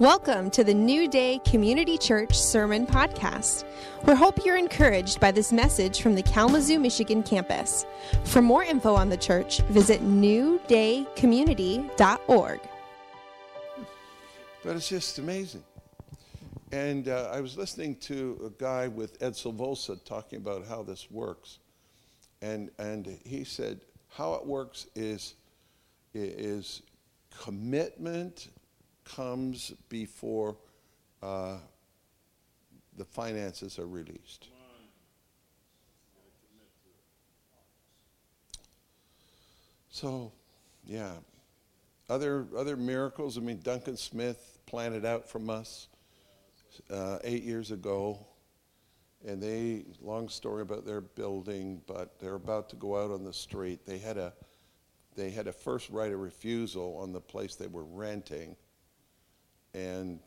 Welcome to the New Day Community Church Sermon Podcast. We hope you're encouraged by this message from the Kalamazoo, Michigan campus. For more info on the church, visit newdaycommunity.org. But it's just amazing. And uh, I was listening to a guy with Ed Silvoso talking about how this works. And, and he said, how it works is, is commitment comes before uh, the finances are released. So, yeah. Other, other miracles, I mean, Duncan Smith planted out from us uh, eight years ago. And they, long story about their building, but they're about to go out on the street. They had a, they had a first right of refusal on the place they were renting and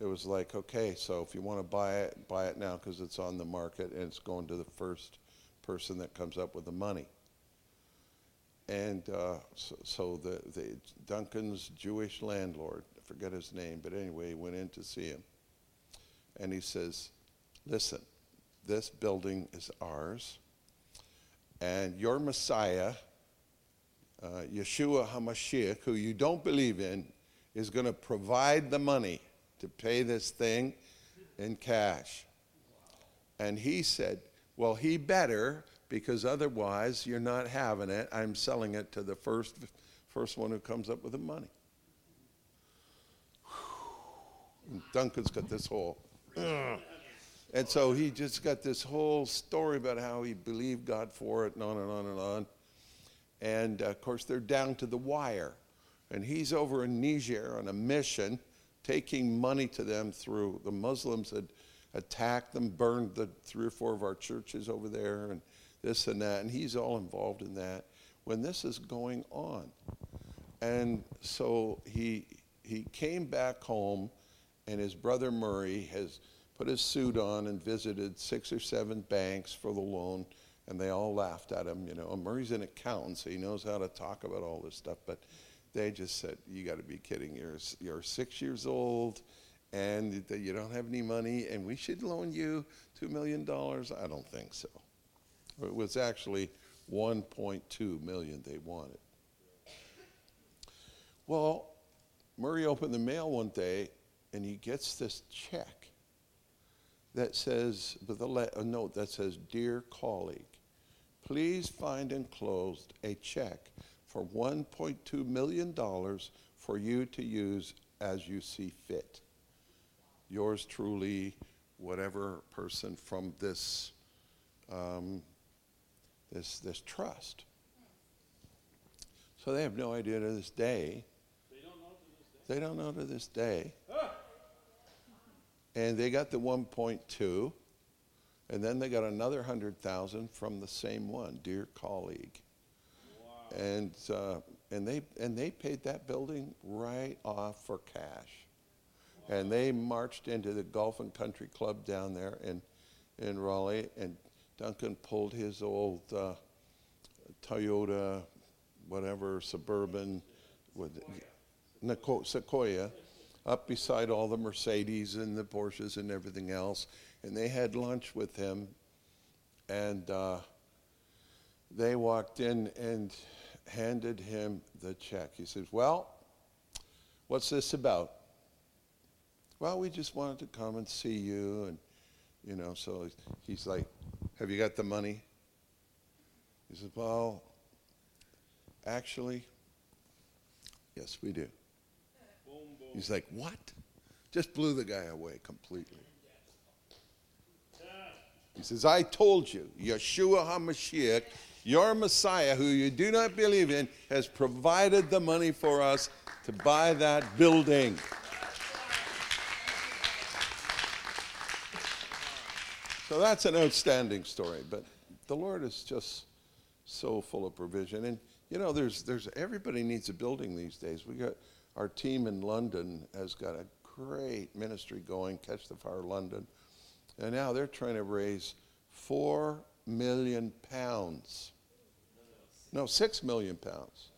it was like, okay, so if you want to buy it, buy it now because it's on the market and it's going to the first person that comes up with the money. And uh, so, so, the, the Duncan's Jewish landlord, I forget his name, but anyway, he went in to see him. And he says, listen, this building is ours, and your Messiah, uh, Yeshua HaMashiach, who you don't believe in, is going to provide the money to pay this thing in cash. And he said, Well, he better, because otherwise you're not having it. I'm selling it to the first, first one who comes up with the money. And Duncan's got this whole. And so he just got this whole story about how he believed God for it and on and on and on. And uh, of course, they're down to the wire and he's over in Niger on a mission, taking money to them through the Muslims had attacked them, burned the three or four of our churches over there, and this and that, and he's all involved in that when this is going on. And so he he came back home, and his brother Murray has put his suit on and visited six or seven banks for the loan, and they all laughed at him. You know, Murray's an accountant, so he knows how to talk about all this stuff, but they just said, "You got to be kidding! You're you're six years old, and you don't have any money, and we should loan you two million dollars." I don't think so. It was actually 1.2 million they wanted. Well, Murray opened the mail one day, and he gets this check that says, with a, a note that says, "Dear colleague." Please find enclosed a check for $1.2 million for you to use as you see fit. Yours truly, whatever person from this, um, this, this trust. So they have no idea to this day. They don't know to this day. And they got the 1.2, and then they got another 100,000 from the same one, dear colleague and uh, and they and they paid that building right off for cash, and they marched into the Golf and Country Club down there in in Raleigh, and Duncan pulled his old uh, Toyota, whatever suburban with Sequoia. Sequoia up beside all the Mercedes and the Porsches and everything else, and they had lunch with him, and. Uh, they walked in and handed him the check. He says, Well, what's this about? Well, we just wanted to come and see you. And, you know, so he's like, Have you got the money? He says, Well, actually, yes, we do. He's like, What? Just blew the guy away completely. He says, I told you, Yeshua HaMashiach your Messiah, who you do not believe in, has provided the money for us to buy that building. So that's an outstanding story, but the Lord is just so full of provision. And you know, there's there's everybody needs a building these days. We got our team in London has got a great ministry going, Catch the Fire London, and now they're trying to raise four million pounds no, six million pounds,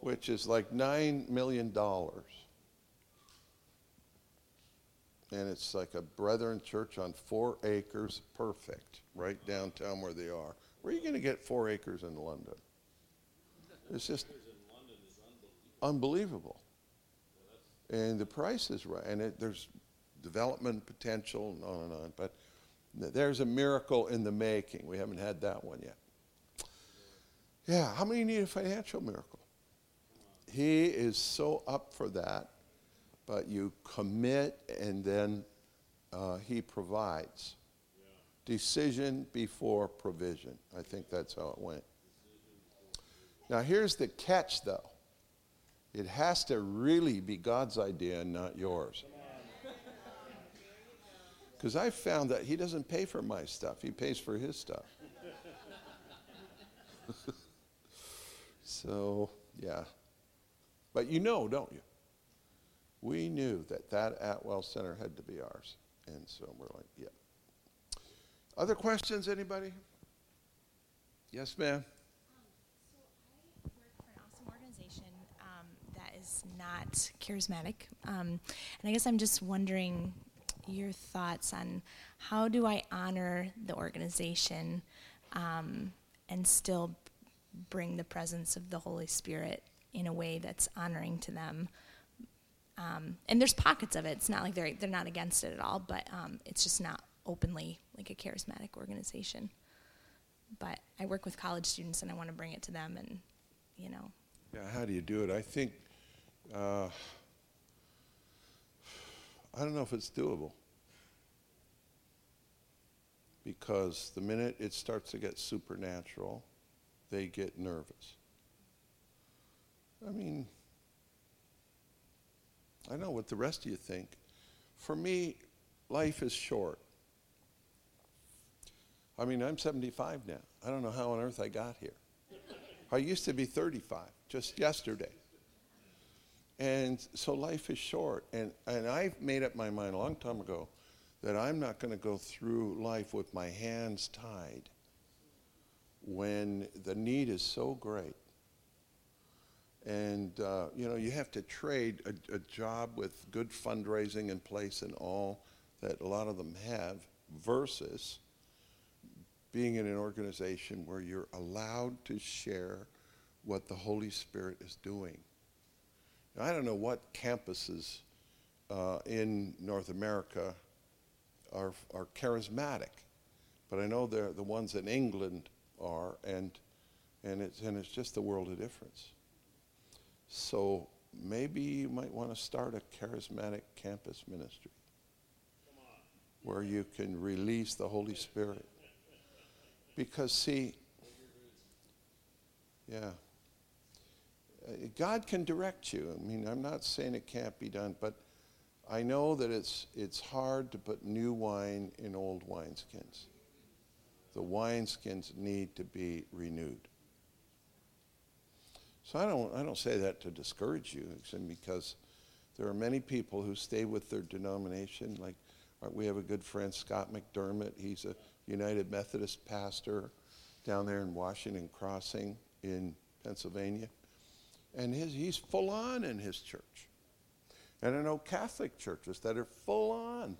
which is like nine million dollars. and it's like a brethren church on four acres, perfect, right downtown where they are. Where are you going to get four acres in London? It's just unbelievable. And the price is right, and it, there's development potential and on and on. But there's a miracle in the making. We haven't had that one yet. Yeah, how many need a financial miracle? He is so up for that, but you commit and then uh, he provides. Decision before provision. I think that's how it went. Now, here's the catch, though it has to really be God's idea and not yours. Because I found that He doesn't pay for my stuff, He pays for His stuff. so, yeah. But you know, don't you? We knew that that Atwell Center had to be ours. And so we're like, yeah. Other questions, anybody? Yes, ma'am. So I work for an awesome organization that is not charismatic. Um, and I guess I'm just wondering your thoughts on how do I honor the organization um, and still bring the presence of the Holy Spirit in a way that's honoring to them. Um, and there's pockets of it. It's not like they're they're not against it at all, but um, it's just not openly like a charismatic organization. But I work with college students, and I want to bring it to them, and you know. Yeah, how do you do it? I think uh, I don't know if it's doable. Because the minute it starts to get supernatural, they get nervous. I mean, I know what the rest of you think. For me, life is short. I mean, I'm 75 now. I don't know how on earth I got here. I used to be 35 just yesterday. And so life is short. And, and I've made up my mind a long time ago that I'm not going to go through life with my hands tied when the need is so great. And, uh, you know, you have to trade a, a job with good fundraising in place and all that a lot of them have versus being in an organization where you're allowed to share what the Holy Spirit is doing. I don't know what campuses uh, in North America are, are charismatic, but I know they're the ones in England are, and, and, it's, and it's just a world of difference. So maybe you might want to start a charismatic campus ministry where you can release the Holy Spirit. Because, see, yeah. Uh, God can direct you. I mean, I'm not saying it can't be done, but I know that it's, it's hard to put new wine in old wineskins. The wineskins need to be renewed. So I don't, I don't say that to discourage you, because there are many people who stay with their denomination. Like uh, we have a good friend, Scott McDermott. He's a United Methodist pastor down there in Washington Crossing in Pennsylvania. And his, he's full on in his church. And I know Catholic churches that are full on.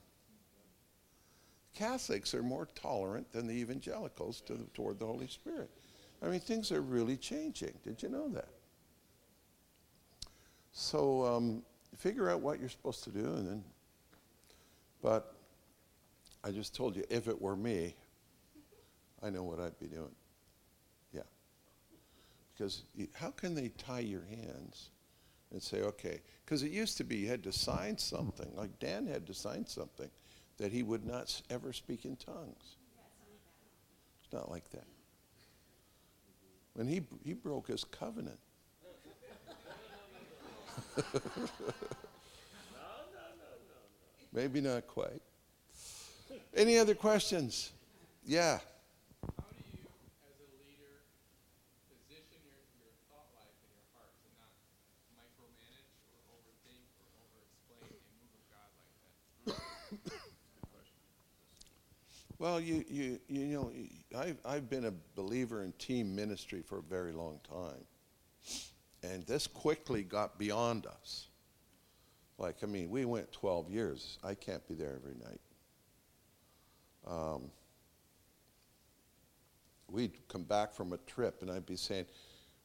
Catholics are more tolerant than the evangelicals to, toward the Holy Spirit. I mean, things are really changing. Did you know that? So um, figure out what you're supposed to do, and then. But I just told you, if it were me, I know what I'd be doing. Yeah. Because how can they tie your hands and say, okay? Because it used to be you had to sign something, like Dan had to sign something, that he would not ever speak in tongues. It's not like that. When he, he broke his covenant. Maybe not quite. Any other questions? Yeah. Well, you, you, you know, I've, I've been a believer in team ministry for a very long time. And this quickly got beyond us. Like, I mean, we went 12 years. I can't be there every night. Um, we'd come back from a trip, and I'd be saying,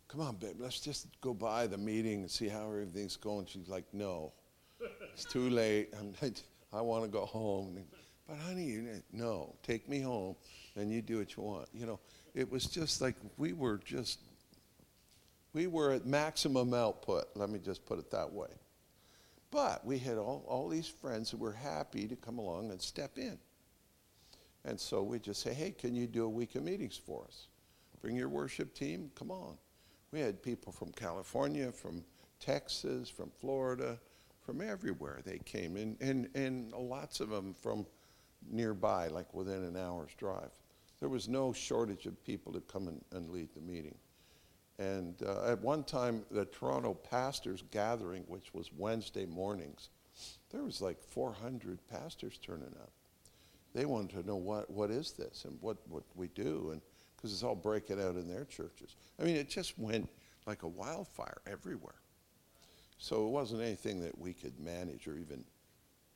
Come on, babe, let's just go by the meeting and see how everything's going. She's like, No, it's too late. I'm, I want to go home. But, honey, no, take me home, and you do what you want. You know, it was just like we were just, we were at maximum output. Let me just put it that way. But we had all, all these friends who were happy to come along and step in. And so we just say, hey, can you do a week of meetings for us? Bring your worship team, come on. We had people from California, from Texas, from Florida, from everywhere they came, and, and, and lots of them from nearby, like within an hour's drive. There was no shortage of people to come and, and lead the meeting. And uh, at one time, the Toronto Pastors Gathering, which was Wednesday mornings, there was like 400 pastors turning up. They wanted to know what, what is this and what, what we do, and because it's all breaking out in their churches. I mean, it just went like a wildfire everywhere. So it wasn't anything that we could manage or even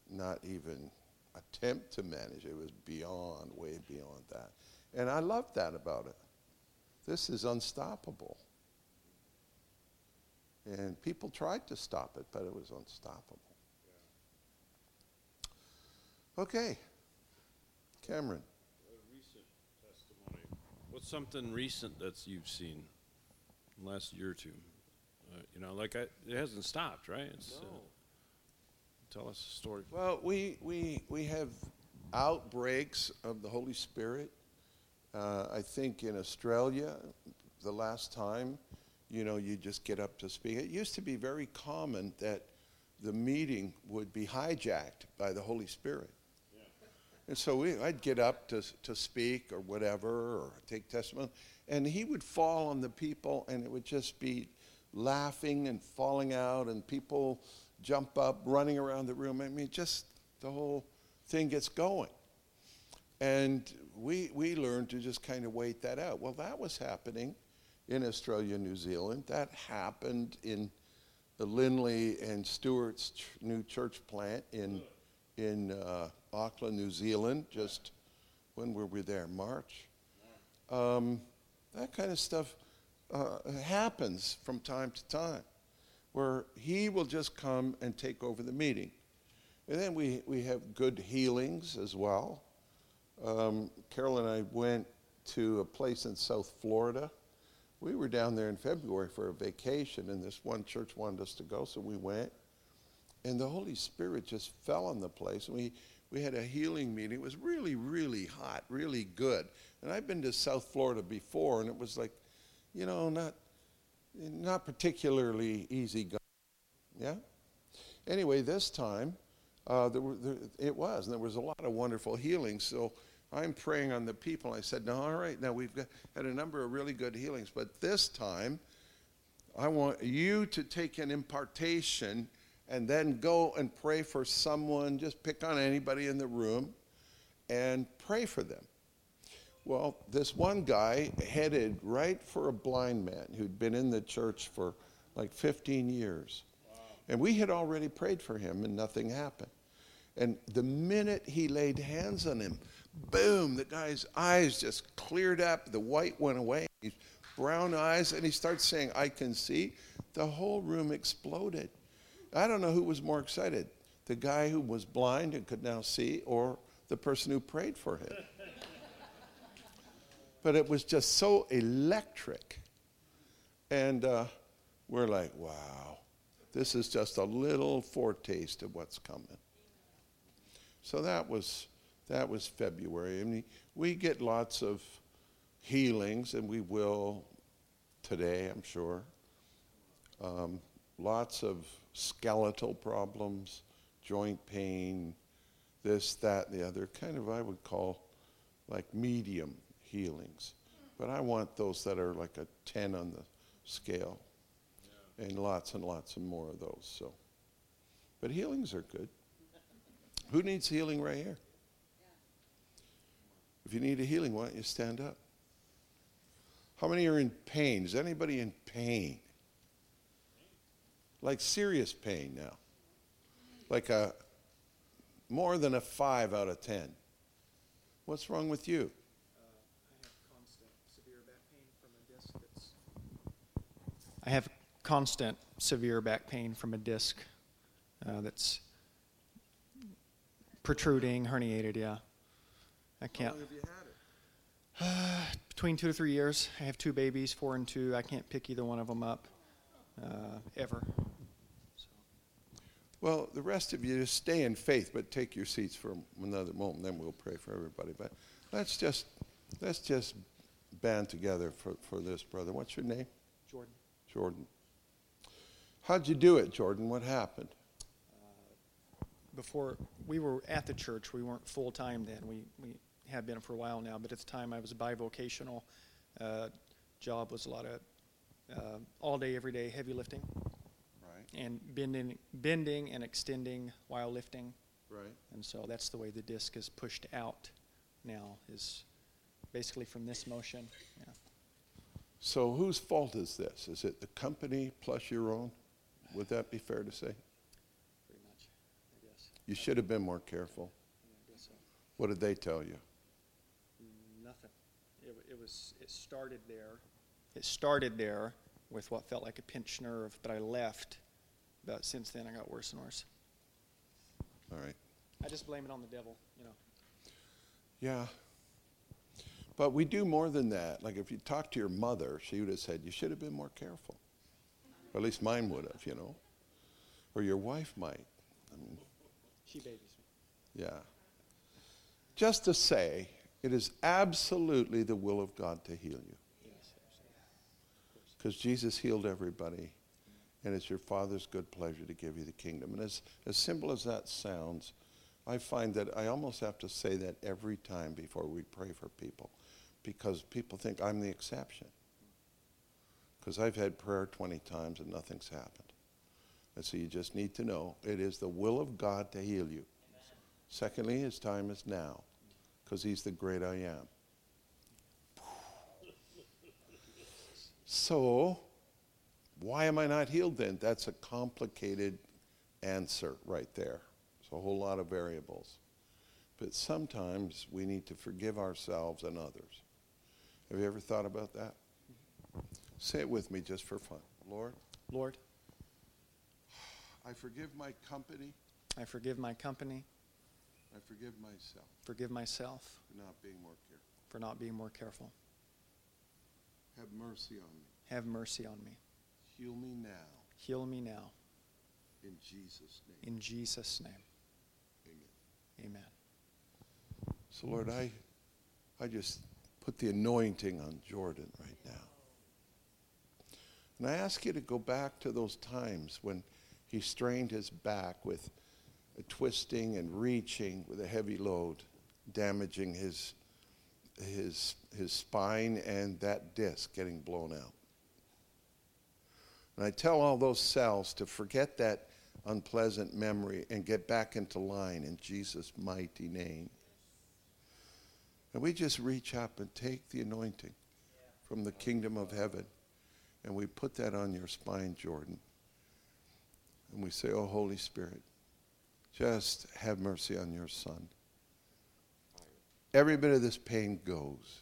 not even attempt to manage. It was beyond, way beyond that. And I love that about it. This is unstoppable. And people tried to stop it, but it was unstoppable. Okay. Cameron. recent testimony. What's something recent that you've seen in the last year or two? Uh, you know, like I, it hasn't stopped, right? It's, no. Uh, tell us a story. Well, we, we, we have outbreaks of the Holy Spirit. Uh, I think in Australia, the last time, you know, you just get up to speak. It used to be very common that the meeting would be hijacked by the Holy Spirit. And so we, I'd get up to, to speak or whatever, or take testimony, and he would fall on the people, and it would just be laughing and falling out, and people jump up, running around the room. I mean, just the whole thing gets going. And we, we learned to just kind of wait that out. Well, that was happening in Australia, New Zealand. That happened in the Lindley and Stewart's ch- new church plant in, in uh, Auckland, New Zealand. Just when were we there? March. Um, that kind of stuff uh, happens from time to time, where he will just come and take over the meeting. And then we, we have good healings as well. Um, Carol and I went to a place in South Florida we were down there in February for a vacation, and this one church wanted us to go, so we went. And the Holy Spirit just fell on the place. And we, we had a healing meeting. It was really, really hot, really good. And I've been to South Florida before, and it was like, you know, not, not particularly easy going. Yeah? Anyway, this time, uh, there were, there, it was, and there was a lot of wonderful healings. So I'm praying on the people. I said, no, all right, now we've got, had a number of really good healings, but this time I want you to take an impartation and then go and pray for someone, just pick on anybody in the room and pray for them. Well, this one guy headed right for a blind man who'd been in the church for like 15 years. Wow. And we had already prayed for him and nothing happened. And the minute he laid hands on him, boom, the guy's eyes just cleared up. The white went away. He's brown eyes, and he starts saying, I can see. The whole room exploded. I don't know who was more excited the guy who was blind and could now see, or the person who prayed for him. but it was just so electric. And uh, we're like, wow, this is just a little foretaste of what's coming. So that was that was February. I mean, we get lots of healings, and we will today, I'm sure. Um, lots of skeletal problems, joint pain, this, that, and the other. Kind of, I would call like medium healings. But I want those that are like a 10 on the scale. Yeah. And lots and lots and more of those. So, But healings are good. Who needs healing right here? If you need a healing, why don't you stand up? How many are in pain? Is anybody in pain? Like serious pain now? like a more than a five out of ten. What's wrong with you? I have constant severe back pain from a disc uh, that's protruding, herniated. Yeah, I can't. have you had it? Between two to three years. I have two babies, four and two. I can't pick either one of them up uh, ever. Well, the rest of you just stay in faith, but take your seats for another moment. Then we'll pray for everybody. But let's just let's just band together for, for this, brother. What's your name? Jordan. Jordan. How'd you do it, Jordan? What happened? Before we were at the church, we weren't full time then. We we have been for a while now, but at the time I was a bivocational. Uh, job was a lot of uh, all day, every day, heavy lifting Right. and bending, bending and extending while lifting. Right. And so that's the way the disc is pushed out now, is basically from this motion. Yeah. So whose fault is this? Is it the company plus your own? Would that be fair to say? Pretty much, I guess. You should have been more careful. I guess so. What did they tell you? Nothing. It, it was, it started there. It started there with what felt like a pinched nerve, but I left. But since then, I got worse and worse. All right. I just blame it on the devil, you know. Yeah. But we do more than that. Like if you talk to your mother, she would have said, You should have been more careful. Or at least mine would have, you know. Or your wife might. I mean, She babies me. yeah. Just to say, it is absolutely the will of God to heal you. Because Jesus healed everybody, and it's your Father's good pleasure to give you the kingdom. And as, as simple as that sounds, I find that I almost have to say that every time before we pray for people, because people think I'm the exception. Because I've had prayer 20 times and nothing's happened. And so you just need to know it is the will of God to heal you. Secondly, his time is now, because he's the great I am. So, why am I not healed then? That's a complicated answer right there. It's a whole lot of variables. But sometimes we need to forgive ourselves and others. Have you ever thought about that? Say it with me just for fun. Lord, Lord, I forgive my company. I forgive my company, I forgive myself forgive myself for not being more careful. for not being more careful. Have mercy on me. Have mercy on me. Heal me now. Heal me now. In Jesus' name. In Jesus' name, Amen. amen. So, Lord, I, I just put the anointing on Jordan right now. And I ask you to go back to those times when he strained his back with twisting and reaching with a heavy load, damaging his, his, his spine and that disc getting blown out. And I tell all those cells to forget that unpleasant memory and get back into line in Jesus' mighty name. And we just reach up and take the anointing from the kingdom of heaven. And we put that on your spine, Jordan. And we say, Oh, Holy Spirit, just have mercy on your son. Every bit of this pain goes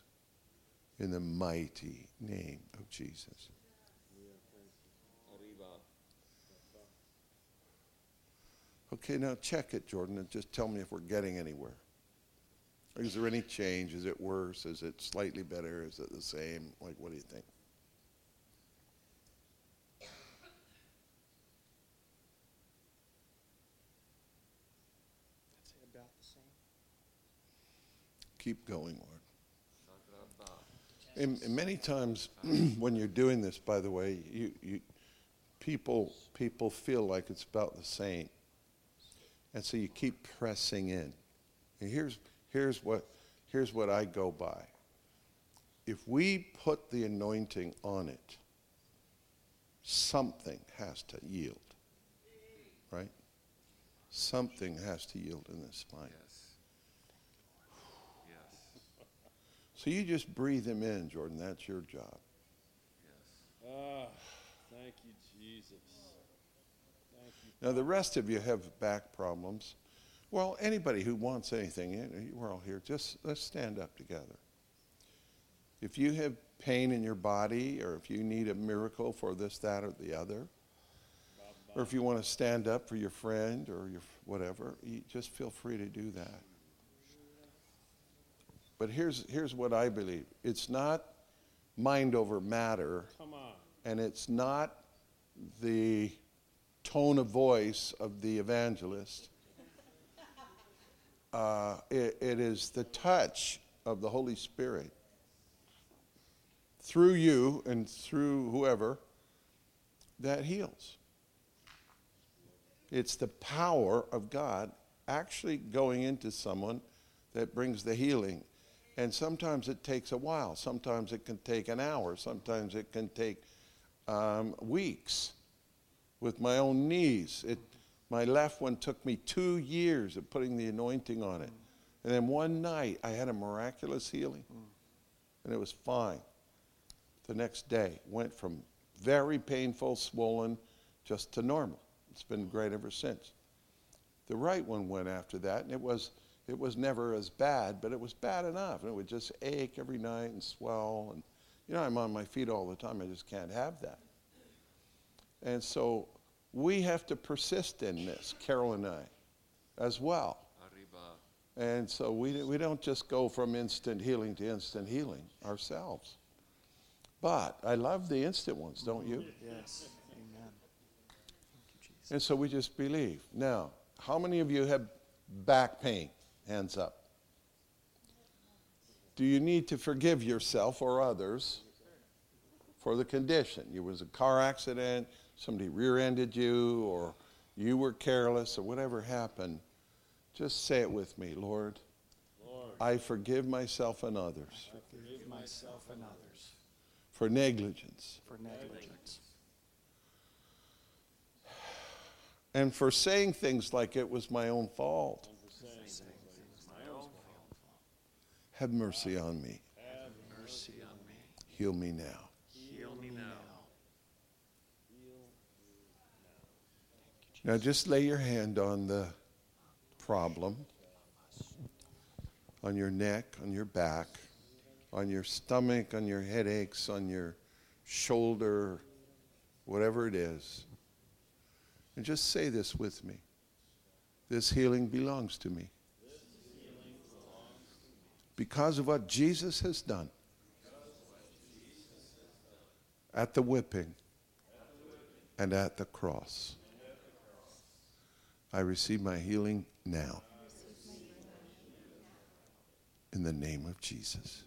in the mighty name of Jesus. Okay, now check it, Jordan, and just tell me if we're getting anywhere. Is there any change? Is it worse? Is it slightly better? Is it the same? Like, what do you think? I'd say about the same. Keep going, Lord. And, and many times when you're doing this, by the way, you, you, people, people feel like it's about the same. And so you keep pressing in. And here's, here's, what, here's what I go by. If we put the anointing on it, something has to yield. Right? Something has to yield in this spine. yes So you just breathe him in, Jordan. That's your job. Ah, thank you, Jesus. Thank you. Now, the rest of you have back problems. Well, anybody who wants anything, you—we're all here. Just let's stand up together. If you have pain in your body, or if you need a miracle for this, that, or the other, or if you want to stand up for your friend or your whatever, you just feel free to do that. But here's, here's what I believe it's not mind over matter, and it's not the tone of voice of the evangelist. Uh, it, it is the touch of the Holy Spirit through you and through whoever that heals. It's the power of God actually going into someone that brings the healing. And sometimes it takes a while. Sometimes it can take an hour. Sometimes it can take um, weeks. With my own knees, it, my left one took me two years of putting the anointing on it. And then one night, I had a miraculous healing. And it was fine. The next day, went from very painful, swollen, just to normal. It's been great ever since. The right one went after that, and it was it was never as bad, but it was bad enough. And it would just ache every night and swell. And you know, I'm on my feet all the time. I just can't have that. And so we have to persist in this, Carol and I, as well. And so we, we don't just go from instant healing to instant healing ourselves. But I love the instant ones, don't you? Yes. Amen. And so we just believe. Now, how many of you have back pain? Hands up. Do you need to forgive yourself or others for the condition? It was a car accident, somebody rear ended you, or you were careless, or whatever happened. Just say it with me Lord, I forgive myself and others Forgive myself and others for negligence for negligence and for saying things like it was my own fault. Have mercy on me. Have mercy on me. Heal me now. Heal me now. Now just lay your hand on the problem, on your neck, on your back, on your stomach, on your headaches, on your shoulder, whatever it is. And just say this with me. This healing belongs to me. Because of what Jesus has done at the whipping and at the cross. I receive my healing now. In the name of Jesus.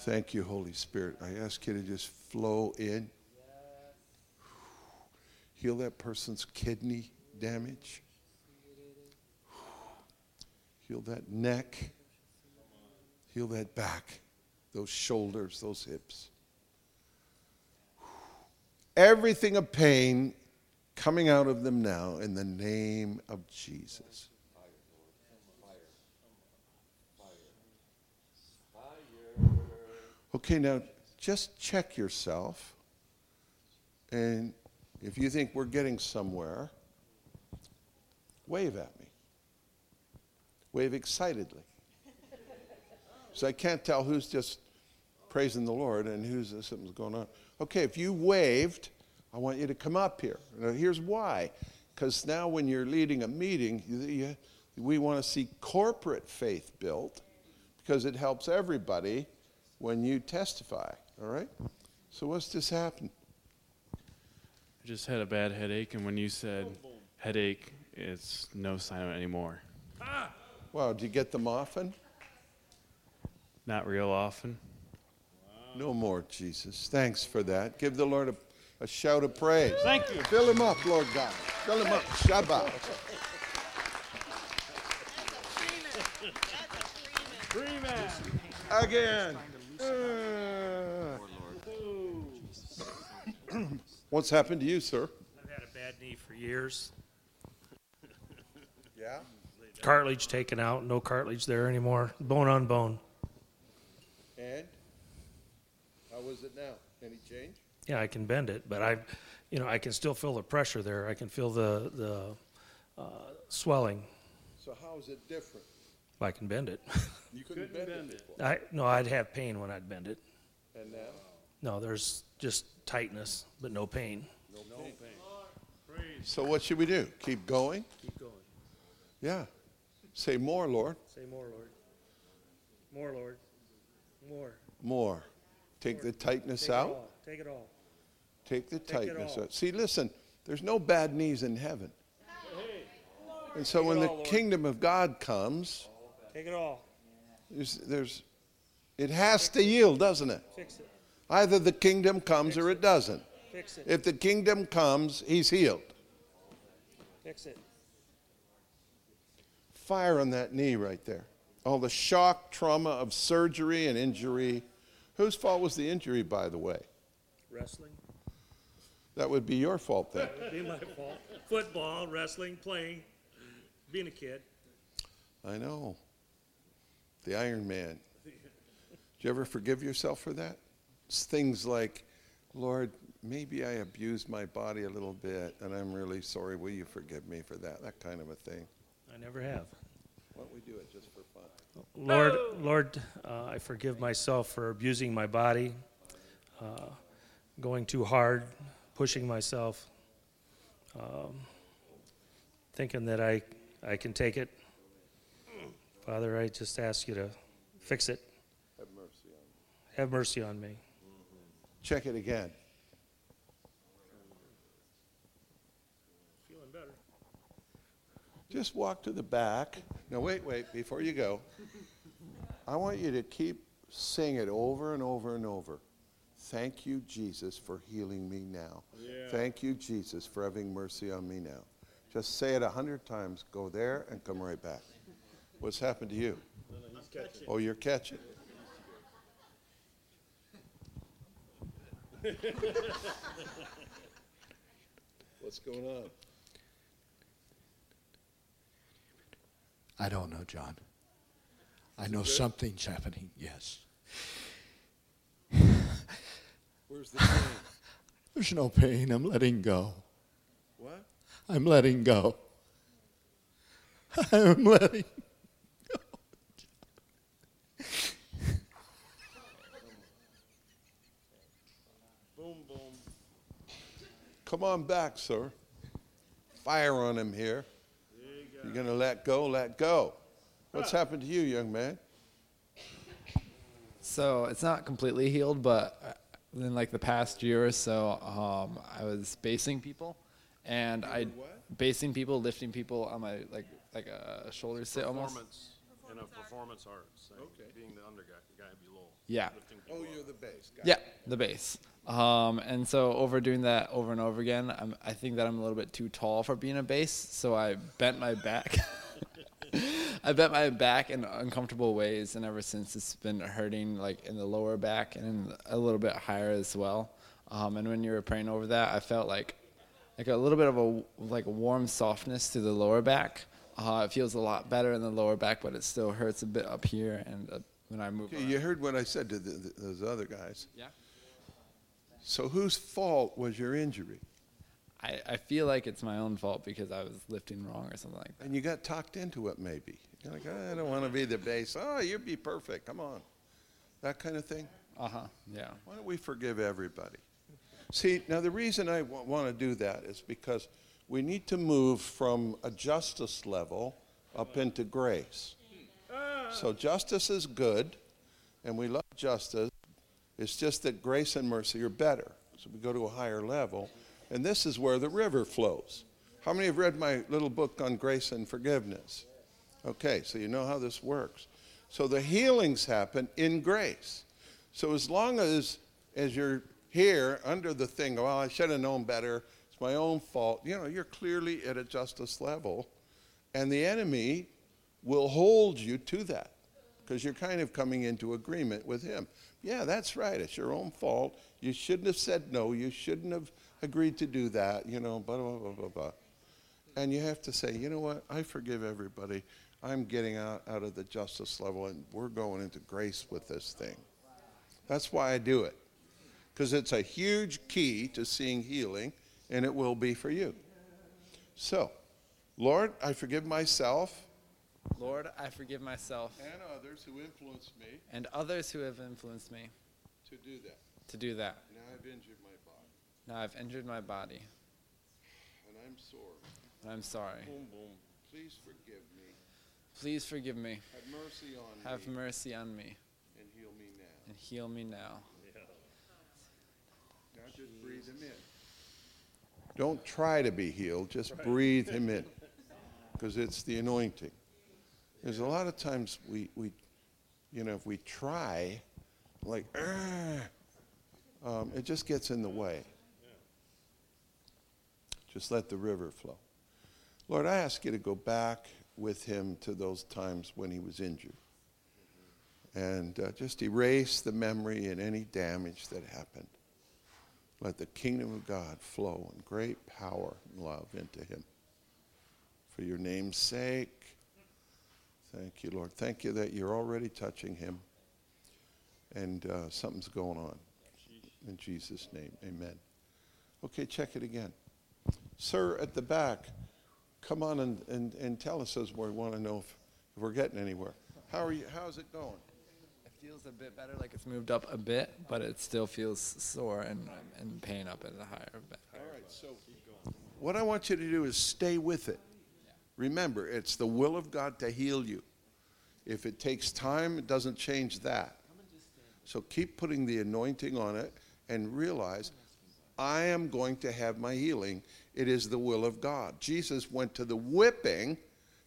Thank you, Holy Spirit. I ask you to just flow in. Heal that person's kidney damage. Heal that neck. Heal that back, those shoulders, those hips. Everything of pain coming out of them now in the name of Jesus. Okay, now just check yourself. And if you think we're getting somewhere, wave at me. Wave excitedly. So I can't tell who's just praising the Lord and who's something's going on. Okay, if you waved, I want you to come up here. Now, here's why. Because now, when you're leading a meeting, you, you, we want to see corporate faith built because it helps everybody when you testify. All right? So, what's just happened? I just had a bad headache, and when you said headache, it's no sign of it anymore. Wow, do you get them often? Not real often. No more, Jesus. Thanks for that. Give the Lord a, a shout of praise. Thank you. Fill him up, Lord God. Fill him up. Shabbat. Freeman. Again. Uh, What's happened to you, sir? I've had a bad knee for years. Yeah. Cartilage taken out, no cartilage there anymore. Bone on bone. And how is it now? Any change? yeah, I can bend it, but I, you know, I can still feel the pressure there. I can feel the the uh, swelling. So how is it different? I can bend it. You couldn't bend, it before. I no, I'd have pain when I'd bend it. And now? No, there's just tightness, but no pain. No pain. So what should we do? Keep going? Keep going. Yeah. Say more, Lord. Say more, Lord. More, Lord. More. More. Take the tightness Take it out. all. Take it all. Take the it tightness out. See, listen, there's no bad knees in heaven. And so Take it when the all, kingdom of God comes, Take it all. there's, there's it has to yield, doesn't it? Fix it. Either the kingdom comes or it doesn't. Fix it. If the kingdom comes, he's healed. Fix it. Fire on that knee right there. All the shock, trauma of surgery and injury. Whose fault was the injury, by the way? Wrestling. That would be your fault then. That would be my fault. Football, wrestling, playing, being a kid. I know. The Iron Man. Did you ever forgive yourself for that? It's things like, Lord, maybe I abused my body a little bit, and I'm really sorry. Will you forgive me for that? That kind of a thing. I never have. Why don't we do it just for fun? Lord, Lord, uh, I forgive myself for abusing my body, uh, going too hard, pushing myself, um, thinking that I, I can take it. Father, I just ask you to fix it. Have mercy on me. Have mercy on me. Check it again. Feeling better. Just walk to the back. No, wait, wait, before you go. I want you to keep saying it over and over and over. Thank you, Jesus, for healing me now. Thank you, Jesus, for having mercy on me now. Just say it a hundred times. Go there and come right back. What's happened to you? Oh, you're catching. What's going on? I don't know, John. I know something's happening, yes. Where's the pain? There's no pain. I'm letting go. what? I'm letting go. I'm letting Boom, boom. Come on back, sir. Fire on him here. You're going to let go, let go. What's happened to you, young man? So it's not completely healed, but uh, in like the past year or so, um, I was basing people, and I basing people, lifting people on my like like a shoulder sit almost. Performance in a performance art, like being the under guy, the guy below. Yeah. lifting Oh, you're the base guy. Yeah, the base. Um, and so over doing that over and over again, I'm, I think that I'm a little bit too tall for being a base, so I bent my back. I bent my back in uncomfortable ways, and ever since it's been hurting, like in the lower back and a little bit higher as well. Um, and when you were praying over that, I felt like like a little bit of a like a warm softness to the lower back. Uh, it feels a lot better in the lower back, but it still hurts a bit up here and uh, when I move. Okay, you heard what I said to the, the, those other guys. Yeah. So, whose fault was your injury? I, I feel like it's my own fault because I was lifting wrong or something like that. And you got talked into it, maybe. You're like, I don't want to be the base. Oh, you'd be perfect. Come on. That kind of thing. Uh huh. Yeah. Why don't we forgive everybody? See, now the reason I w- want to do that is because we need to move from a justice level up into grace. So justice is good, and we love justice. It's just that grace and mercy are better. So we go to a higher level, and this is where the river flows. How many have read my little book on grace and forgiveness? Okay, so you know how this works. So the healings happen in grace. So as long as as you're here under the thing, well, I should have known better. It's my own fault. You know, you're clearly at a justice level, and the enemy will hold you to that because you're kind of coming into agreement with him. Yeah, that's right. It's your own fault. You shouldn't have said no. You shouldn't have agreed to do that. You know, blah blah blah blah blah. And you have to say, you know what? I forgive everybody. I'm getting out, out of the justice level, and we're going into grace with this thing. That's why I do it. because it's a huge key to seeing healing, and it will be for you. So, Lord, I forgive myself Lord, I forgive myself and others who influenced me and others who have influenced me to do that. to do that. Now I've injured my body, Now I've injured my body, and I'm sore. and I'm sorry. Boom, boom. Please forgive me. Please forgive me. Have mercy on Have me mercy on me and heal me now. and heal me now. Now just breathe him in. Don't try to be healed, just breathe him in. Because it's the anointing. There's a lot of times we, we you know, if we try, like, um, it just gets in the way. Just let the river flow. Lord, I ask you to go back with him to those times when he was injured. And uh, just erase the memory and any damage that happened. Let the kingdom of God flow in great power and love into him. For your name's sake, thank you, Lord. Thank you that you're already touching him and uh, something's going on. In Jesus' name, amen. Okay, check it again. Sir, at the back, come on and, and, and tell us as we want to know if, if we're getting anywhere. How are you? How's it going? It feels a bit better, like it's moved up a bit, but it still feels sore and, and pain up at a higher. bit. All right, so what I want you to do is stay with it. Remember, it's the will of God to heal you. If it takes time, it doesn't change that. So keep putting the anointing on it and realize I am going to have my healing. It is the will of God. Jesus went to the whipping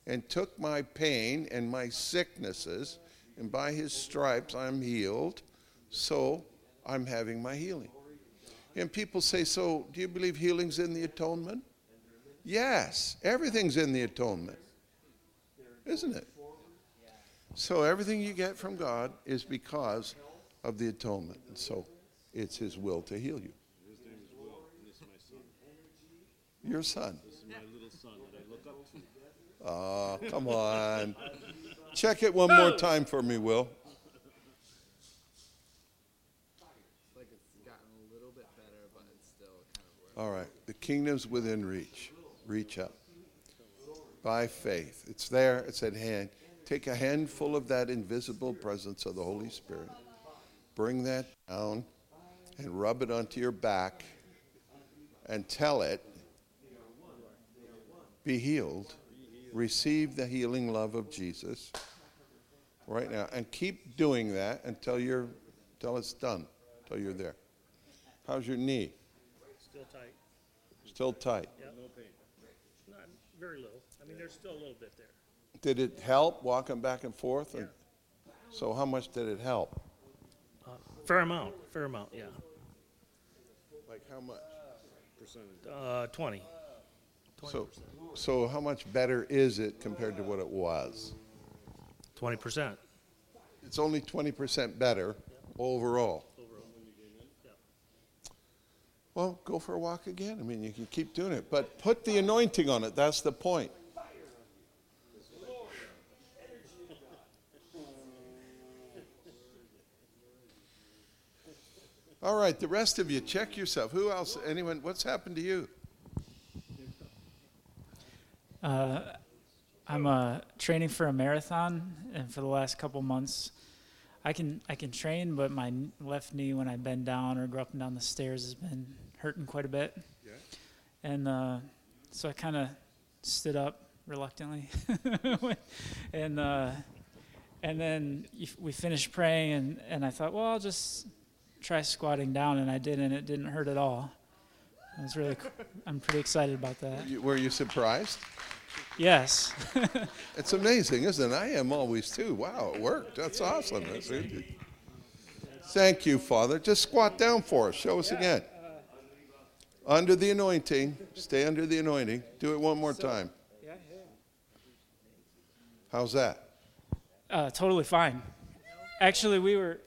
and took my pain and my sicknesses, and by his stripes I'm healed. So I'm having my healing. And people say, So do you believe healing's in the atonement? Yes, everything's in the atonement, isn't it? So everything you get from God is because of the atonement. And so it's His will to heal you. His name is Will, and this is my son. Your son. This is my little son that I look up to. Oh, come on. Check it one more time for me, Will. All right. The kingdom's within reach. Reach up. By faith. It's there, it's at hand. Take a handful of that invisible presence of the Holy Spirit. Bring that down and rub it onto your back and tell it, be healed. Receive the healing love of Jesus right now. And keep doing that until you're until it's done, until you're there. How's your knee? Still tight. Still tight. Yep. No pain. Not very little. I mean, there's still a little bit there. Did it help walking back and forth? And so how much did it help? Uh, fair amount. Fair amount. Yeah. Like how much? Percentage. Uh, 20. 20. So, so how much better is it compared to what it was? 20%. It's only 20% better overall. Well, go for a walk again. I mean, you can keep doing it, but put the anointing on it. That's the point. All right, the rest of you, check yourself. Who else? Anyone? What's happened to you? Uh, I'm uh, training for a marathon, and for the last couple months, I can I can train, but my left knee when I bend down or go up and down the stairs has been hurting quite a bit. Yeah. And uh, so I kind of stood up reluctantly, and uh, and then we finished praying, and, and I thought, well, I'll just try squatting down, and I did, and it didn't hurt at all. It was really, I'm pretty excited about that. You- Were you surprised? Yes. It's amazing, isn't it? I am always too. Wow, it worked. That's awesome. That's Thank you, Father. Just squat down for us. Show us again. Under the anointing. Stay under the anointing. Do it one more time. How's that? Uh, totally fine. Actually, we were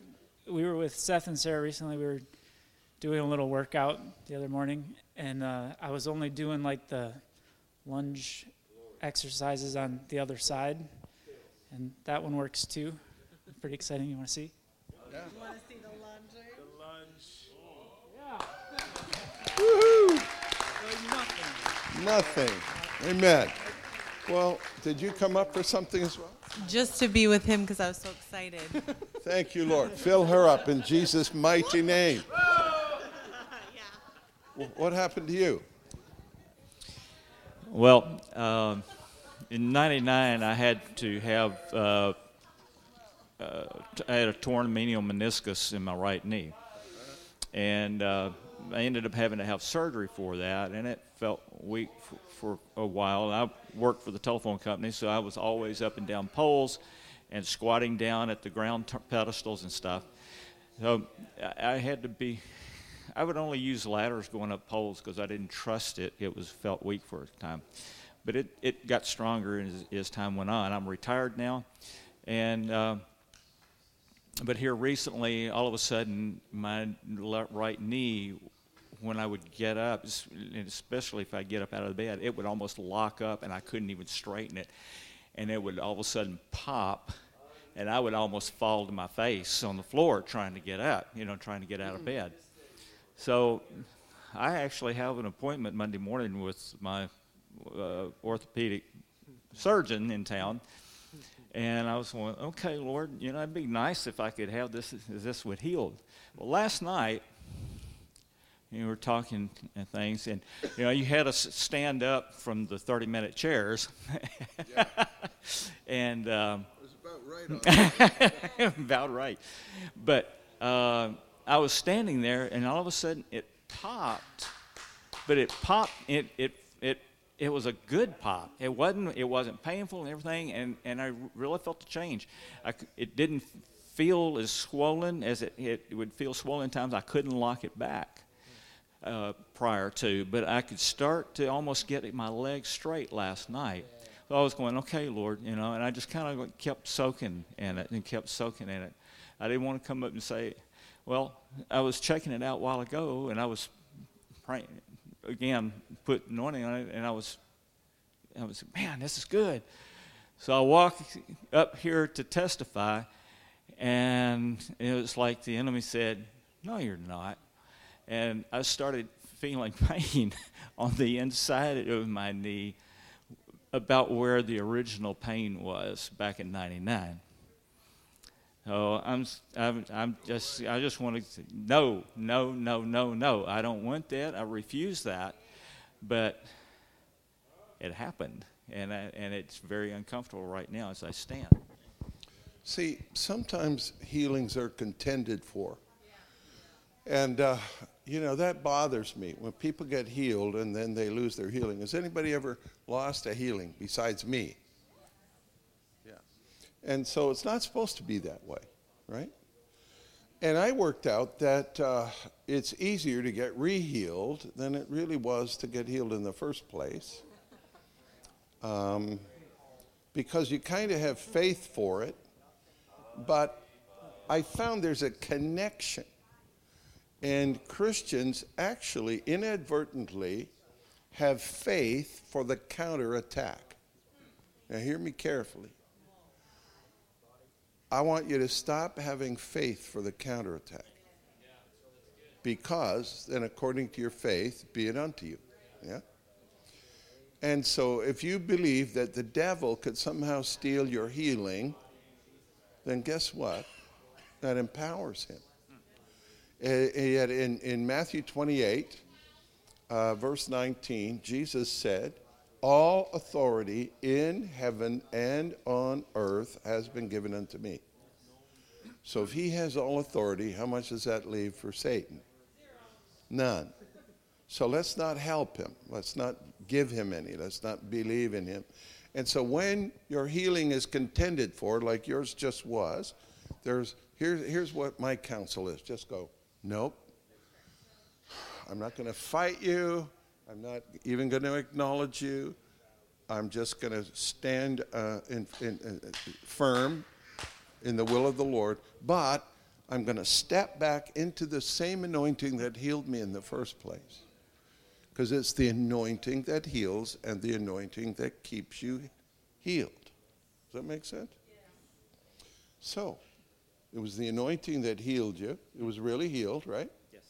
we were with Seth and Sarah recently. We were doing a little workout the other morning, and uh, I was only doing like the lunge exercises on the other side, and that one works too. Pretty exciting. You want to see? Yeah. You want to see The lunge? The lunch. Yeah. Woohoo! Nothing. Nothing. Amen. Well, did you come up for something as well? Just to be with him because I was so excited. Thank you, Lord. Fill her up in Jesus' mighty name. Wh- What happened to you? Well, um, in '99, I had to have uh, uh, I had a torn medial meniscus in my right knee, and uh, I ended up having to have surgery for that, and it felt weak for, for a while. I worked for the telephone company, so I was always up and down poles and squatting down at the ground t- pedestals and stuff. So I had to be. I would only use ladders going up poles because I didn't trust it. It was felt weak for a time, but it, it got stronger as, as time went on. I'm retired now, and uh, but here recently, all of a sudden, my right knee, when I would get up, and especially if I get up out of the bed, it would almost lock up, and I couldn't even straighten it, and it would all of a sudden pop, and I would almost fall to my face on the floor trying to get up, you know, trying to get out of bed. So I actually have an appointment Monday morning with my uh, orthopedic surgeon in town. And I was going, okay, Lord, you know, it'd be nice if I could have this, this would heal. Well, last night, you were talking and things, and you know, you had us stand up from the 30-minute chairs, and um, about right. about right. But uh, I was standing there, and all of a sudden it popped. But it popped. It it it it was a good pop. It wasn't it wasn't painful and everything, and and I really felt the change. I it didn't feel as swollen as it, it would feel swollen times. I couldn't lock it back uh, prior to, but I could start to almost get my legs straight last night. So I was going, okay, Lord, you know, and I just kind of kept soaking in it and kept soaking in it. I didn't want to come up and say, well, I was checking it out a while ago, and I was praying again, put anointing on it, and I was, I was, man, this is good. So I walk up here to testify, and it was like the enemy said, "No, you're not." And I started feeling pain on the inside of my knee, about where the original pain was back in '99. So I'm, I'm, I'm just, I just want to no, no, no, no, no. I don't want that. I refuse that. But it happened, and I, and it's very uncomfortable right now as I stand. See, sometimes healings are contended for. And, uh, you know, that bothers me when people get healed and then they lose their healing. Has anybody ever lost a healing besides me? And so it's not supposed to be that way, right? And I worked out that uh, it's easier to get re healed than it really was to get healed in the first place. Um, because you kind of have faith for it, but I found there's a connection. And Christians actually inadvertently have faith for the counterattack. Now, hear me carefully. I want you to stop having faith for the counterattack. Because then, according to your faith, be it unto you. Yeah? And so, if you believe that the devil could somehow steal your healing, then guess what? That empowers him. Uh, Yet in, in Matthew 28, uh, verse 19, Jesus said, All authority in heaven and on earth has been given unto me. So if he has all authority, how much does that leave for Satan? None. So let's not help him. Let's not give him any. Let's not believe in him. And so when your healing is contended for, like yours just was, there's here, here's what my counsel is. Just go, nope. I'm not going to fight you. I'm not even going to acknowledge you. I'm just going to stand uh, in, in, in, firm in the will of the Lord. But I'm going to step back into the same anointing that healed me in the first place. Because it's the anointing that heals and the anointing that keeps you healed. Does that make sense? So, it was the anointing that healed you. It was really healed, right? Yes.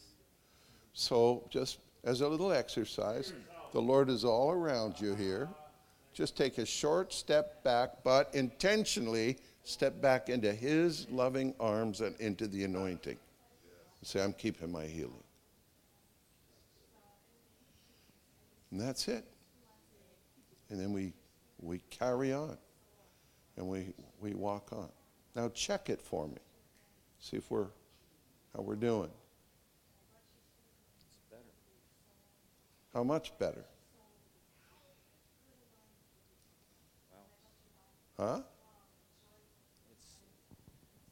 So just as a little exercise, the Lord is all around you here. Just take a short step back, but intentionally step back into His loving arms and into the anointing. Say, I'm keeping my healing. And that's it. And then we, we carry on and we, we walk on. Now check it for me. See if we're how we're doing. How much better? Huh?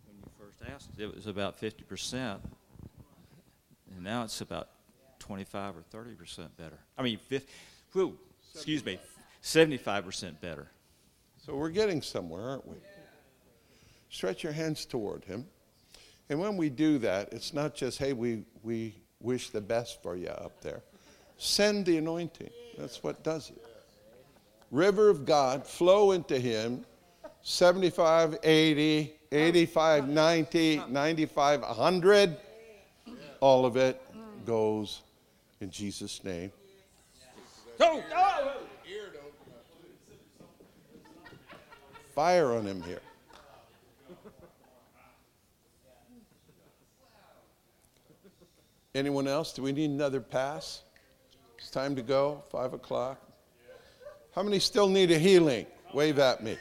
When you first asked, it was about 50%, and now it's about 25 or 30% better. I mean, 50, whew, excuse me, 75% better. So we're getting somewhere, aren't we? Stretch your hands toward him. And when we do that, it's not just, hey, we, we wish the best for you up there. Send the anointing. That's what does it. River of God, flow into him. 75, 80, 85, 90, 95, 100. All of it goes in Jesus' name. Fire on him here. Anyone else? Do we need another pass? It's time to go. Five o'clock. How many still need a healing? Wave at me.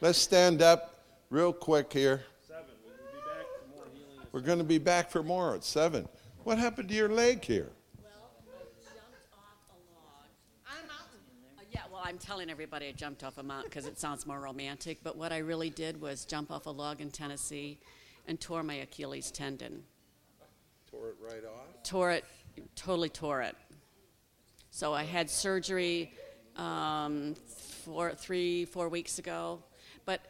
Let's stand up real quick here. We're going to be back for more at seven. What happened to your leg here? Well, jumped off a log. On a mountain? Yeah, well, I'm telling everybody I jumped off a mountain because it sounds more romantic, but what I really did was jump off a log in Tennessee and tore my Achilles tendon. Tore it right off? Tore it, totally tore it. So I had surgery um, four, three, four weeks ago, but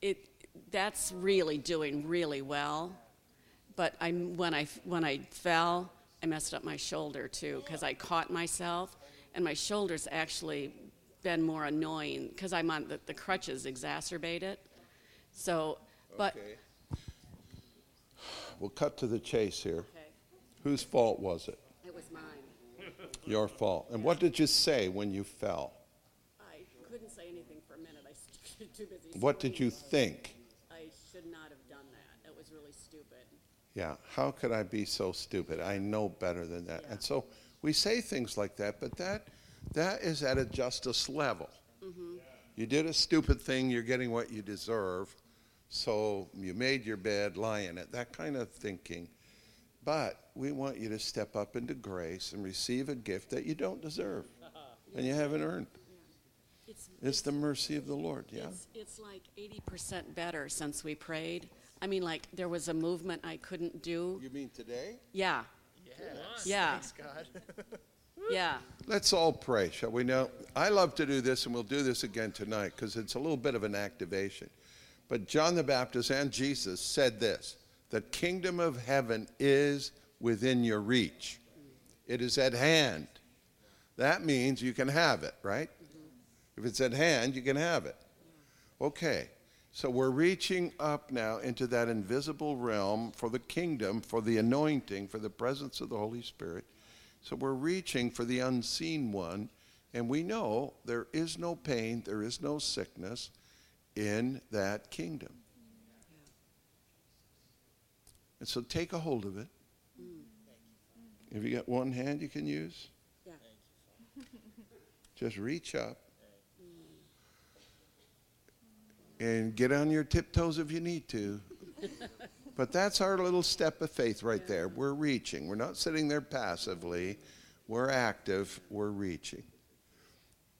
it that's really doing really well. But I, when I when I fell, I messed up my shoulder too because I caught myself, and my shoulder's actually been more annoying because I'm on the, the crutches exacerbate it. So, but Okay. We'll cut to the chase here. Okay. Whose fault was it? It was mine. Your fault. And what did you say when you fell? I couldn't say anything for a minute. I was too busy. What did you think? I should not have done that. That was really stupid. Yeah, how could I be so stupid? I know better than that. And so we say things like that, but that that is at a justice level. Mm-hmm. You did a stupid thing, you're getting what you deserve. So you made your bed, lie in it, that kind of thinking. But we want you to step up into grace and receive a gift that you don't deserve and you haven't earned. It's, It's the mercy of the Lord, yeah? It's, it's like 80% better since we prayed. I mean, like, there was a movement I couldn't do. You mean today? Yeah. Yeah. God. Yeah. Let's all pray, shall we now? I love to do this, and we'll do this again tonight because it's a little bit of an activation. But John the Baptist and Jesus said this the kingdom of heaven is within your reach, it is at hand. That means you can have it, right? If it's at hand, you can have it. Okay, so we're reaching up now into that invisible realm for the kingdom, for the anointing, for the presence of the Holy Spirit. So we're reaching for the unseen one, and we know there is no pain, there is no sickness in that kingdom. And so take a hold of it. Mm. If you got one hand you can use? Yeah. Just reach up mm. and get on your tiptoes if you need to. But that's our little step of faith right there. We're reaching. We're not sitting there passively. We're active. We're reaching.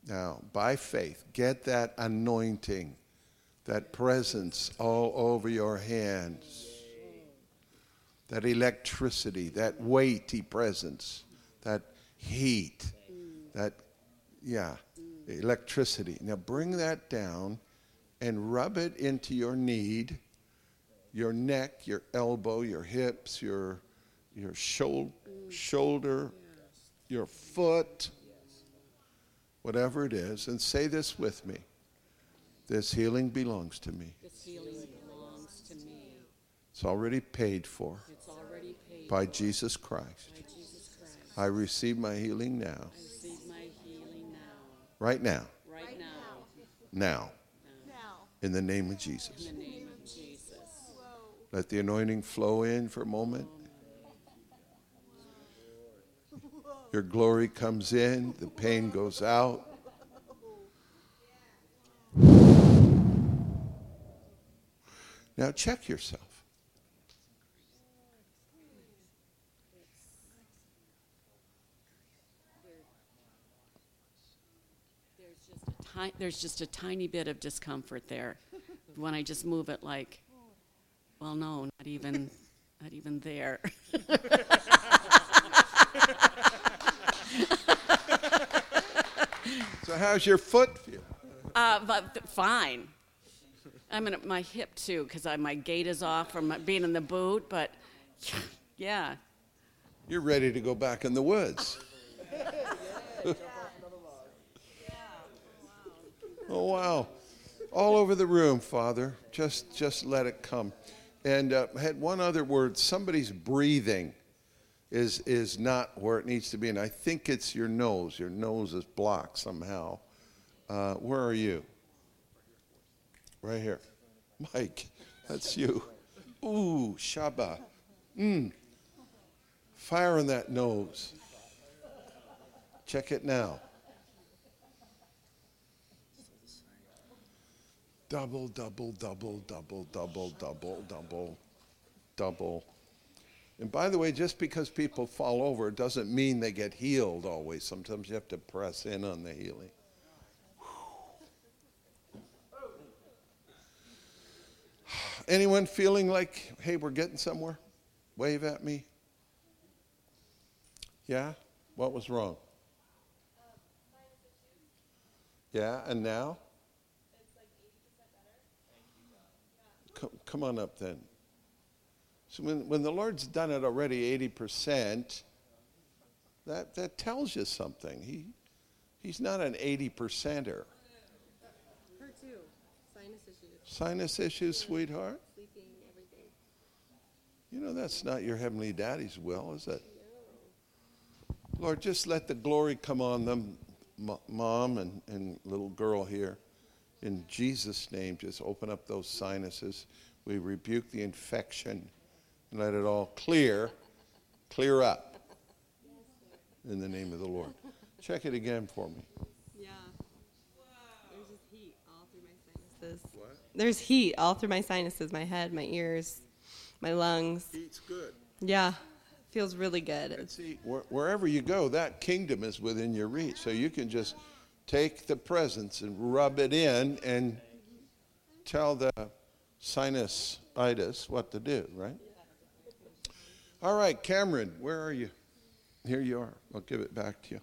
Now, by faith, get that anointing, that presence all over your hands, that electricity, that weighty presence, that heat, that, yeah, electricity. Now, bring that down and rub it into your need your neck, your elbow, your hips, your your shoulder, shoulder, your foot, whatever it is, and say this with me. This healing belongs to me. This healing belongs to me. It's already paid for It's by Jesus Christ. by Jesus Christ. I receive my healing now. I receive my healing now. Right now. Right now. Now. In the name of In Jesus. the name of Jesus. Let the anointing flow in for a moment. Your glory comes in, the pain goes out. Now check yourself. There's just a ti- there's just a tiny bit of discomfort there when I just move it like, well, no, not even, not even there. So how's your foot feel? Uh, but th- fine. I'm in my hip too because my gait is off from being in the boot. But yeah, You're ready to go back in the woods. oh wow. All over the room, Father. Just just let it come. And uh, had one other word. Somebody's breathing is is not where it needs to be, and I think it's your nose. Your nose is blocked somehow. Uh, where are you? Right here, Mike. That's you. Ooh, Shaba. Mmm. Fire in that nose. Check it now. Double, double, double, double, double, double, double, double. And by the way, just because people fall over doesn't mean they get healed always. Sometimes you have to press in on the healing. Anyone feeling like, hey, we're getting somewhere? Wave at me. Yeah? What was wrong? Yeah, and now? Come, come on up then. So when, when the Lord's done it already 80%, that, that tells you something. He, he's not an 80 percenter. Her too. Sinus issues. Sinus issues, sweetheart? Sleeping, everything. You know, that's not your heavenly daddy's will, is it? Lord, just let the glory come on them, m- mom and, and little girl here. In Jesus' name, just open up those sinuses. We rebuke the infection and let it all clear, clear up in the name of the Lord. Check it again for me. Yeah. There's just heat all through my sinuses. What? There's heat all through my sinuses, my head, my ears, my lungs. Heat's good. Yeah. Feels really good. And see, where, wherever you go, that kingdom is within your reach. So you can just take the presence and rub it in and tell the sinusitis what to do, right? All right, Cameron, where are you? Here you are. I'll give it back to you.